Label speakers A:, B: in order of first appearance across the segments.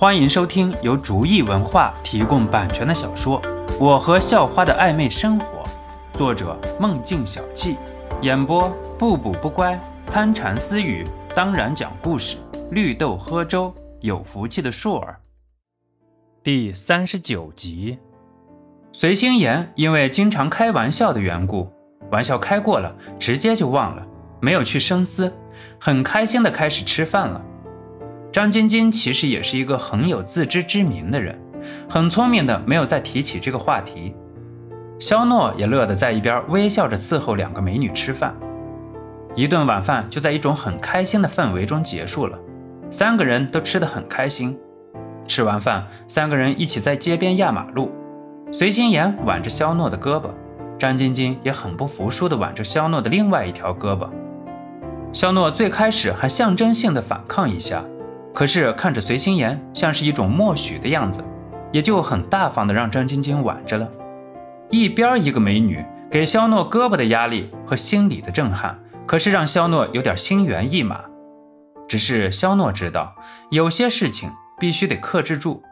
A: 欢迎收听由竹意文化提供版权的小说《我和校花的暧昧生活》，作者梦境小憩，演播不补不乖、参禅私语，当然讲故事，绿豆喝粥，有福气的硕儿。第三十九集，随心言因为经常开玩笑的缘故，玩笑开过了，直接就忘了，没有去深思，很开心的开始吃饭了。张晶晶其实也是一个很有自知之明的人，很聪明的没有再提起这个话题。肖诺也乐得在一边微笑着伺候两个美女吃饭，一顿晚饭就在一种很开心的氛围中结束了，三个人都吃得很开心。吃完饭，三个人一起在街边压马路，随心言挽着肖诺的胳膊，张晶晶也很不服输地挽着肖诺的另外一条胳膊。肖诺最开始还象征性的反抗一下。可是看着随心言像是一种默许的样子，也就很大方的让张晶晶挽着了。一边一个美女给肖诺胳膊的压力和心理的震撼，可是让肖诺有点心猿意马。只是肖诺知道，有些事情必须得克制住。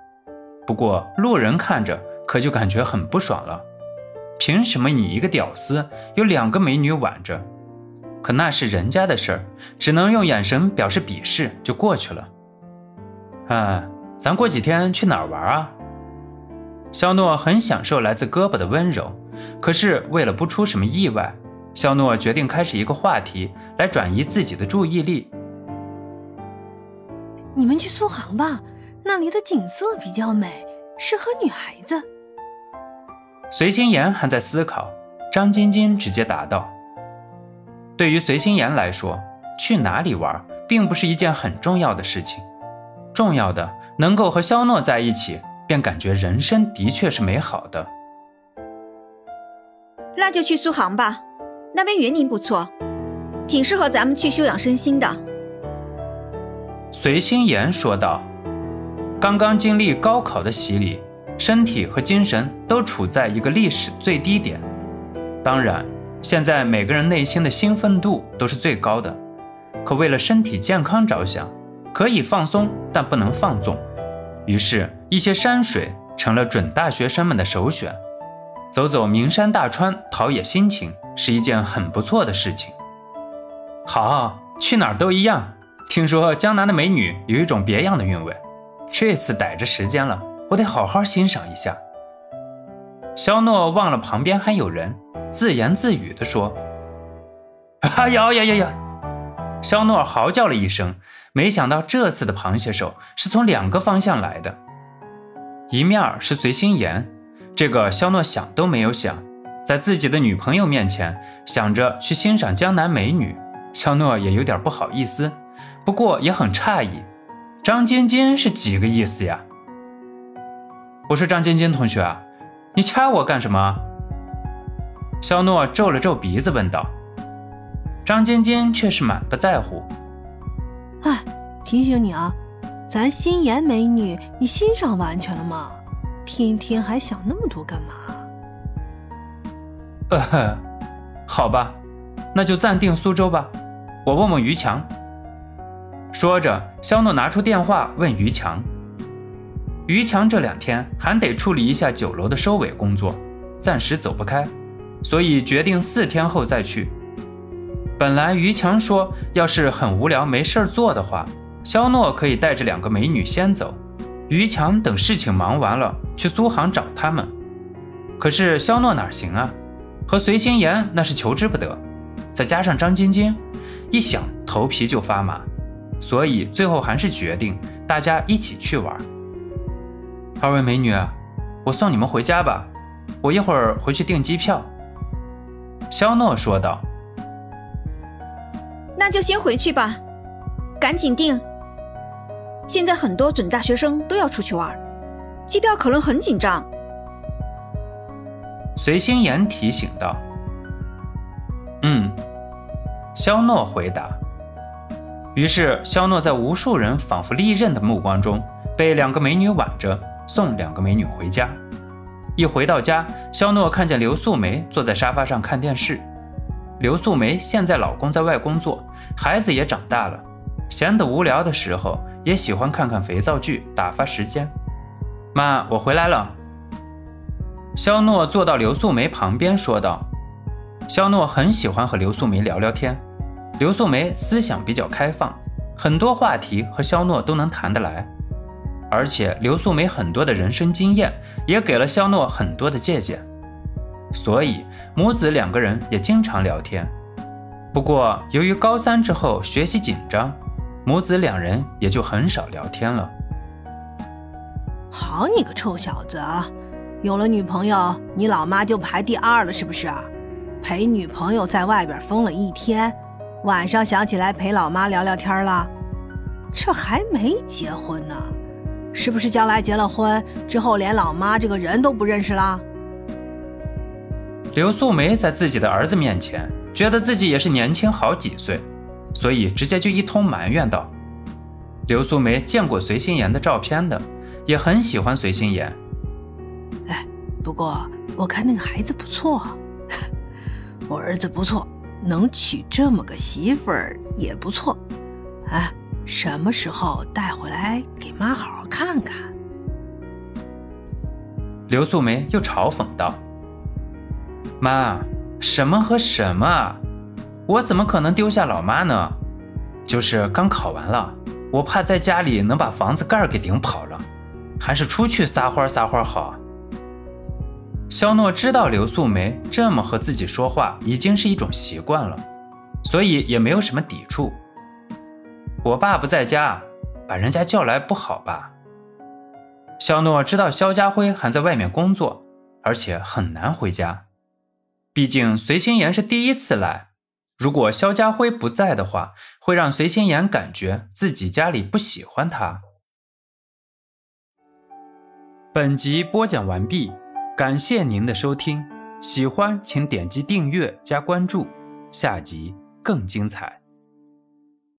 A: 不过路人看着可就感觉很不爽了。凭什么你一个屌丝有两个美女挽着？可那是人家的事儿，只能用眼神表示鄙视就过去了。哎，咱过几天去哪儿玩啊？肖诺很享受来自胳膊的温柔，可是为了不出什么意外，肖诺决定开始一个话题来转移自己的注意力。
B: 你们去苏杭吧，那里的景色比较美，适合女孩子。
A: 随心言还在思考，张晶晶直接答道：“对于随心言来说，去哪里玩并不是一件很重要的事情。”重要的，能够和肖诺在一起，便感觉人生的确是美好的。
C: 那就去苏杭吧，那边园林不错，挺适合咱们去休养身心的。
A: 随心言说道：“刚刚经历高考的洗礼，身体和精神都处在一个历史最低点。当然，现在每个人内心的兴奋度都是最高的，可为了身体健康着想。”可以放松，但不能放纵。于是，一些山水成了准大学生们的首选。走走名山大川，陶冶心情，是一件很不错的事情。好，去哪儿都一样。听说江南的美女有一种别样的韵味，这次逮着时间了，我得好好欣赏一下。肖诺忘了旁边还有人，自言自语地说：“哎呀呀呀呀！”肖诺嚎叫了一声。没想到这次的螃蟹手是从两个方向来的，一面是随心言，这个肖诺想都没有想，在自己的女朋友面前想着去欣赏江南美女，肖诺也有点不好意思，不过也很诧异，张晶晶是几个意思呀？我说张晶晶同学啊，你掐我干什么？肖诺皱了皱鼻子问道，张晶晶却是满不在乎。
B: 哎，提醒你啊，咱心妍美女，你欣赏完全了吗？天天还想那么多干嘛？
A: 呃，好吧，那就暂定苏州吧。我问问于强。说着，肖诺拿出电话问于强。于强这两天还得处理一下酒楼的收尾工作，暂时走不开，所以决定四天后再去。本来于强说，要是很无聊没事儿做的话，肖诺可以带着两个美女先走，于强等事情忙完了去苏杭找他们。可是肖诺哪行啊？和随心言那是求之不得，再加上张晶晶，一想头皮就发麻，所以最后还是决定大家一起去玩。二位美女，我送你们回家吧，我一会儿回去订机票。肖诺说道。
C: 那就先回去吧，赶紧订。现在很多准大学生都要出去玩，机票可能很紧张。
A: 随心言提醒道：“嗯。”肖诺回答。于是，肖诺在无数人仿佛利刃的目光中，被两个美女挽着送两个美女回家。一回到家，肖诺看见刘素梅坐在沙发上看电视。刘素梅现在老公在外工作，孩子也长大了，闲得无聊的时候也喜欢看看肥皂剧打发时间。妈，我回来了。肖诺坐到刘素梅旁边说道。肖诺很喜欢和刘素梅聊聊天，刘素梅思想比较开放，很多话题和肖诺都能谈得来，而且刘素梅很多的人生经验也给了肖诺很多的借鉴，所以母子两个人也经常聊天。不过由于高三之后学习紧张，母子两人也就很少聊天了。
B: 好你个臭小子啊！有了女朋友，你老妈就排第二了是不是？陪女朋友在外边疯了一天，晚上想起来陪老妈聊聊天了，这还没结婚呢，是不是将来结了婚之后连老妈这个人都不认识了？
A: 刘素梅在自己的儿子面前觉得自己也是年轻好几岁，所以直接就一通埋怨道：“刘素梅见过随心妍的照片的，也很喜欢随心妍。
B: 哎，不过我看那个孩子不错。”我儿子不错，能娶这么个媳妇儿也不错。哎，什么时候带回来给妈好好看看？
A: 刘素梅又嘲讽道：“妈，什么和什么？我怎么可能丢下老妈呢？就是刚考完了，我怕在家里能把房子盖给顶跑了，还是出去撒欢撒欢好。”肖诺知道刘素梅这么和自己说话已经是一种习惯了，所以也没有什么抵触。我爸不在家，把人家叫来不好吧？肖诺知道肖家辉还在外面工作，而且很难回家。毕竟随心言是第一次来，如果肖家辉不在的话，会让随心言感觉自己家里不喜欢他。本集播讲完毕。感谢您的收听，喜欢请点击订阅加关注，下集更精彩。